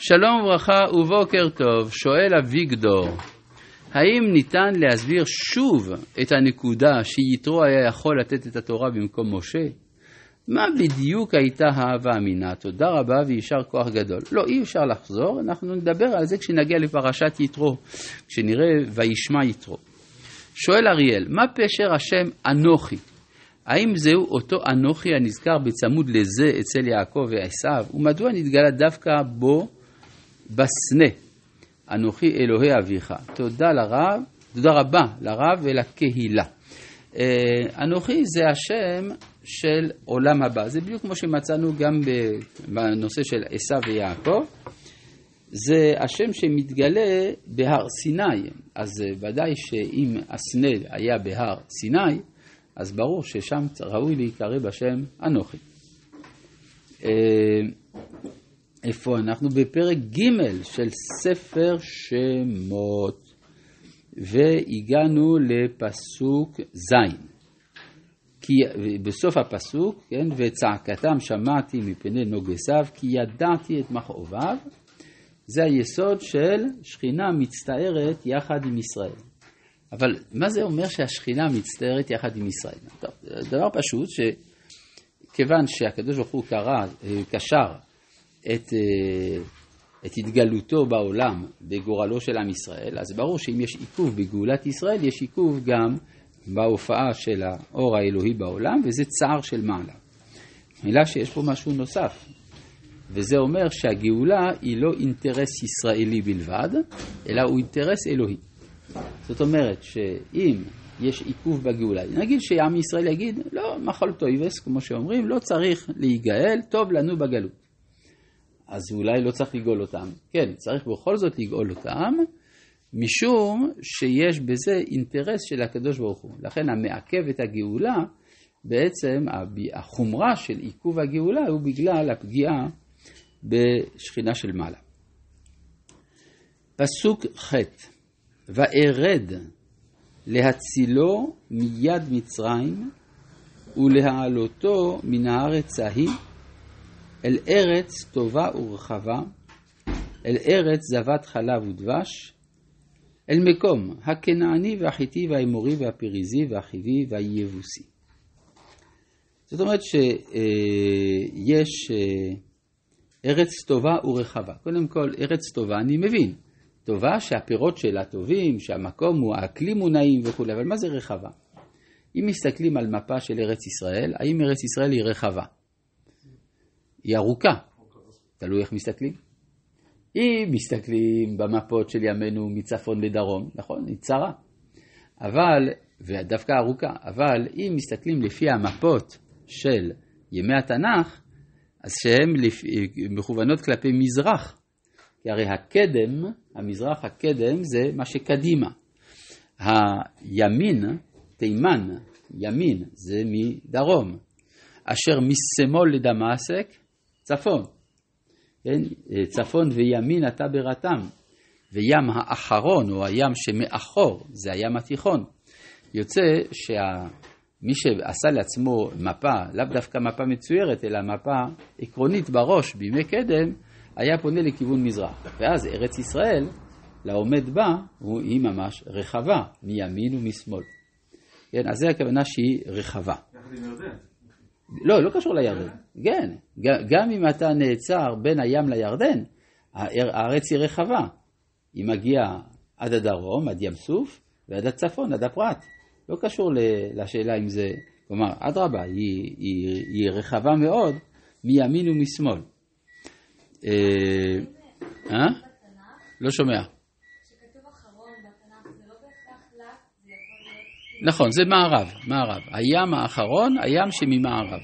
שלום וברכה ובוקר טוב, שואל אביגדור, האם ניתן להסביר שוב את הנקודה שיתרו היה יכול לתת את התורה במקום משה? מה בדיוק הייתה האהבה אמינה? תודה רבה ויישר כוח גדול. לא, אי אפשר לחזור, אנחנו נדבר על זה כשנגיע לפרשת יתרו, כשנראה וישמע יתרו. שואל אריאל, מה פשר השם אנוכי? האם זהו אותו אנוכי הנזכר בצמוד לזה אצל יעקב ועשיו, ומדוע נתגלה דווקא בו בסנה? אנוכי אלוהי אביך. תודה לרב, תודה רבה לרב ולקהילה. אה, אנוכי זה השם של עולם הבא. זה בדיוק כמו שמצאנו גם בנושא של עשיו ויעקב. זה השם שמתגלה בהר סיני. אז ודאי שאם הסנה היה בהר סיני, אז ברור ששם ראוי להיקרא בשם אנוכי. אה, איפה אנחנו? בפרק ג' של ספר שמות, והגענו לפסוק ז'. כי בסוף הפסוק, כן, וצעקתם שמעתי מפני נוגסיו, כי ידעתי את מכאוביו, זה היסוד של שכינה מצטערת יחד עם ישראל. אבל מה זה אומר שהשכינה מצטערת יחד עם ישראל? טוב, דבר פשוט, שכיוון שהקדוש ברוך הוא קרא, קשר את, את התגלותו בעולם בגורלו של עם ישראל, אז ברור שאם יש עיכוב בגאולת ישראל, יש עיכוב גם בהופעה של האור האלוהי בעולם, וזה צער של מעלה. מילה שיש פה משהו נוסף, וזה אומר שהגאולה היא לא אינטרס ישראלי בלבד, אלא הוא אינטרס אלוהי. זאת אומרת שאם יש עיכוב בגאולה, נגיד שעם ישראל יגיד, לא, מחל טויבס, כמו שאומרים, לא צריך להיגאל, טוב לנו בגלות. אז אולי לא צריך לגאול אותם. כן, צריך בכל זאת לגאול אותם, משום שיש בזה אינטרס של הקדוש ברוך הוא. לכן המעכב את הגאולה, בעצם החומרה של עיכוב הגאולה הוא בגלל הפגיעה בשכינה של מעלה. פסוק ח' וארד להצילו מיד מצרים ולהעלותו מן הארץ ההיא אל ארץ טובה ורחבה, אל ארץ זבת חלב ודבש, אל מקום הכנעני והחיטי והאמורי והפריזי והחיבי והיבוסי. זאת אומרת שיש אה, ארץ טובה ורחבה. קודם כל, ארץ טובה אני מבין. טובה שהפירות שלה טובים, שהמקום הוא, האקלים הוא נעים וכולי, אבל מה זה רחבה? אם מסתכלים על מפה של ארץ ישראל, האם ארץ ישראל היא רחבה? היא ארוכה, תלוי איך מסתכלים. אם מסתכלים במפות של ימינו מצפון לדרום, נכון, היא צרה. אבל, ודווקא ארוכה, אבל אם מסתכלים לפי המפות של ימי התנ"ך, אז שהן מכוונות כלפי מזרח. כי הרי הקדם, המזרח הקדם זה מה שקדימה. הימין, תימן, ימין, זה מדרום. אשר משמאל לדמשק, צפון. כן? צפון וימין אתה בראתם. וים האחרון, או הים שמאחור, זה הים התיכון. יוצא שמי שעשה לעצמו מפה, לאו דווקא מפה מצוירת, אלא מפה עקרונית בראש בימי קדם, היה פונה לכיוון מזרח. ואז ארץ ישראל, לעומד בה, היא ממש רחבה, מימין ומשמאל. כן, אז זה הכוונה שהיא רחבה. יחד עם ירדן. לא, לא קשור לירדן. כן, גם אם אתה נעצר בין הים לירדן, הארץ היא רחבה. היא מגיעה עד הדרום, עד ים סוף, ועד הצפון, עד הפרת. לא קשור לשאלה אם זה, כלומר, אדרבה, היא, היא, היא רחבה מאוד מימין ומשמאל. אה? אה? לא שומע. נכון, זה מערב, מערב. הים האחרון, הים שממערב.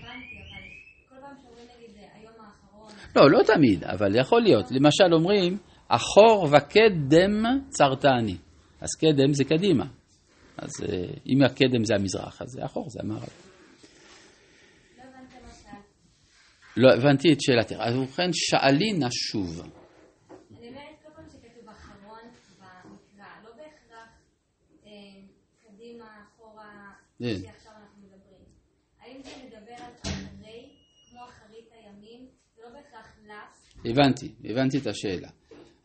לא, לא תמיד, אבל יכול להיות. למשל אומרים, אחור וקדם צרתני. אז קדם זה קדימה. אז אה, אם הקדם זה המזרח, אז זה אחור, זה המערב. לא הבנתי את שאלתך. אז ובכן, שאלי נא שוב. אני אומרת כל פעם שכתוב אחרון במקרא, לא בהכרח אה, קדימה, אחורה, כן. שעכשיו אנחנו מדברים. האם זה מדבר על אחרי, כמו אחרית הימים, זה לא בהכרח לס, הבנתי, הבנתי את השאלה.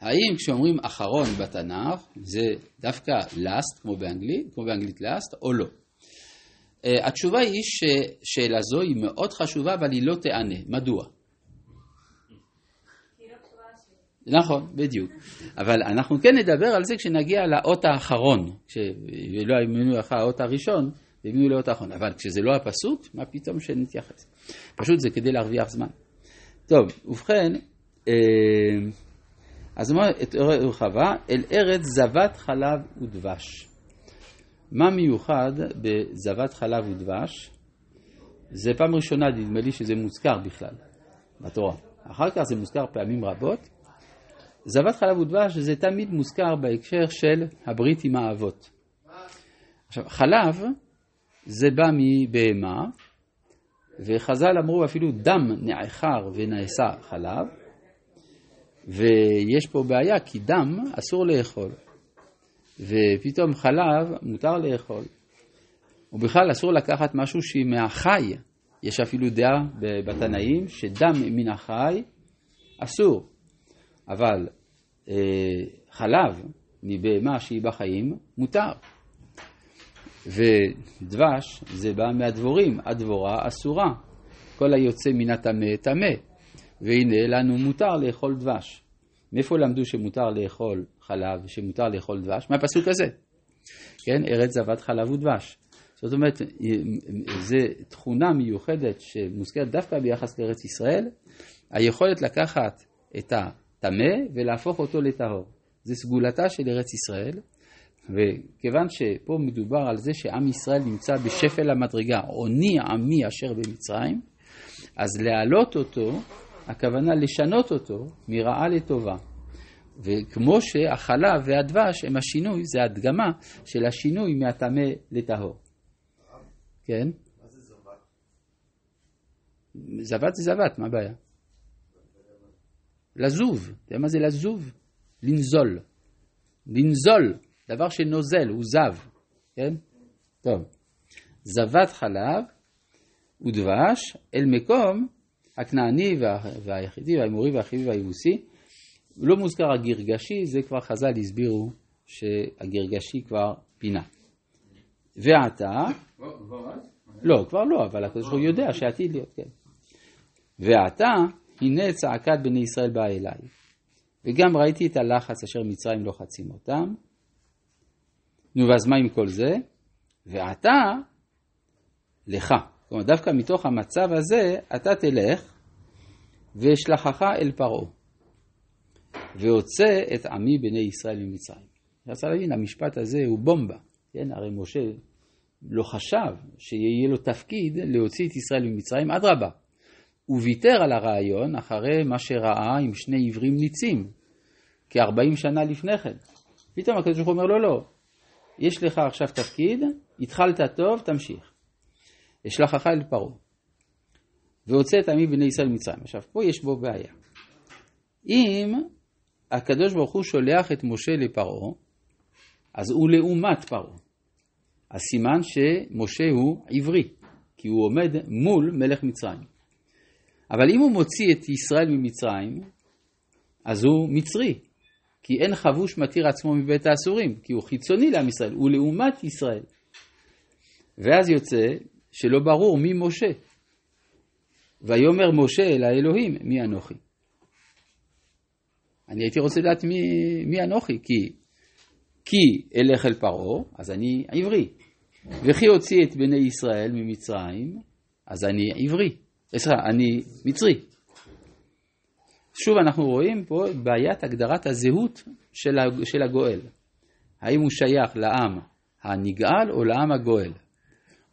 האם כשאומרים אחרון בתנ"ך, זה דווקא last, כמו באנגלית, כמו באנגלית last, או לא? Uh, התשובה היא ששאלה זו היא מאוד חשובה, אבל היא לא תענה. מדוע? נכון, בדיוק. אבל אנחנו כן נדבר על זה כשנגיע לאות האחרון, כשלא האמינו לך האות הראשון, והאמינו לאות האחרון. אבל כשזה לא הפסוק, מה פתאום שנתייחס? פשוט זה כדי להרוויח זמן. טוב, ובכן, אה, אז אומר את רחבה, אל ארץ זבת חלב ודבש. מה מיוחד בזבת חלב ודבש? זה פעם ראשונה, נדמה לי שזה מוזכר בכלל בתורה. אחר כך זה מוזכר פעמים רבות. זבת חלב ודבש זה תמיד מוזכר בהקשר של הברית עם האבות. עכשיו, חלב זה בא מבהמה, וחז"ל אמרו אפילו דם נעכר ונעשה חלב, ויש פה בעיה כי דם אסור לאכול, ופתאום חלב מותר לאכול, ובכלל אסור לקחת משהו שהיא מהחי, יש אפילו דעה בתנאים שדם מן החי אסור, אבל אה, חלב מבהמה שהיא בחיים מותר. ודבש זה בא מהדבורים, הדבורה אסורה. כל היוצא מן הטמא טמא. והנה לנו מותר לאכול דבש. מאיפה למדו שמותר לאכול חלב, שמותר לאכול דבש? מהפסוק הזה. כן, ארץ זבת חלב ודבש. זאת אומרת, זו תכונה מיוחדת שמוזכרת דווקא ביחס לארץ ישראל, היכולת לקחת את הטמא ולהפוך אותו לטהור. זו סגולתה של ארץ ישראל, וכיוון שפה מדובר על זה שעם ישראל נמצא בשפל המדרגה, עוני עמי אשר במצרים, אז להעלות אותו, הכוונה לשנות אותו מרעה לטובה. וכמו שהחלב והדבש הם השינוי, זה הדגמה של השינוי מהטמא לטהור. כן? זבת זה זבת, מה הבעיה? לזוב, אתה יודע מה זה לזוב? לנזול. לנזול. דבר שנוזל, הוא זב, כן? טוב. זבת חלב ודבש אל מקום הכנעני וה, והיחידי והאמורי והחיבי והיבוסי. לא מוזכר הגרגשי, זה כבר חז"ל הסבירו שהגרגשי כבר פינה. ועתה, לא, כבר לא, אבל הקדוש ברוך הוא יודע שעתיד להיות, כן. ועתה, הנה צעקת בני ישראל באה אליי. וגם ראיתי את הלחץ אשר מצרים לוחצים אותם, נו, ואז מה עם כל זה? ואתה, לך. כלומר, דווקא מתוך המצב הזה, אתה תלך ואשלחך אל פרעה, והוצא את עמי בני ישראל ממצרים. רוצה להבין, המשפט הזה הוא בומבה, כן? הרי משה לא חשב שיהיה לו תפקיד להוציא את ישראל ממצרים, אדרבה. הוא ויתר על הרעיון אחרי מה שראה עם שני עברים ניצים, כ-40 שנה לפני כן. פתאום הקדוש ברוך הוא אומר לו, לא, יש לך עכשיו תפקיד, התחלת טוב, תמשיך. אשלחך אל פרעה. והוצא את עמי בני ישראל ממצרים. עכשיו, פה יש בו בעיה. אם הקדוש ברוך הוא שולח את משה לפרעה, אז הוא לעומת פרעה. אז סימן שמשה הוא עברי, כי הוא עומד מול מלך מצרים. אבל אם הוא מוציא את ישראל ממצרים, אז הוא מצרי, כי אין חבוש מתיר עצמו מבית האסורים, כי הוא חיצוני לעם ישראל, הוא לעומת ישראל. ואז יוצא שלא ברור מי משה. ויאמר משה אל האלוהים, מי אנוכי? אני הייתי רוצה לדעת מי, מי אנוכי, כי כי אלך אל פרעה, אז אני עברי. וכי הוציא את בני ישראל ממצרים, אז אני עברי. סליחה, אני מצרי. שוב אנחנו רואים פה בעיית הגדרת הזהות של הגואל. האם הוא שייך לעם הנגאל או לעם הגואל,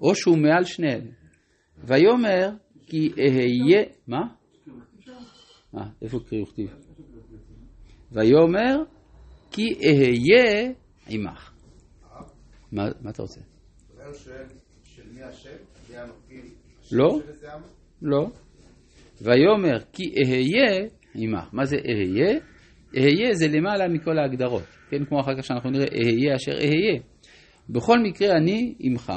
או שהוא מעל שניהם. ויאמר כי אהיה, מה? מה, איפה קריא וכתיב? ויאמר כי אהיה עמך. מה, מה אתה רוצה? לא, לא. ויאמר כי אהיה עמך. מה זה אהיה? אהיה זה למעלה מכל ההגדרות, כן? כמו אחר כך שאנחנו נראה אהיה אשר אהיה. בכל מקרה אני עמך.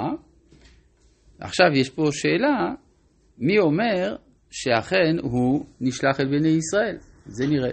עכשיו יש פה שאלה, מי אומר שאכן הוא נשלח אל בני ישראל? זה נראה.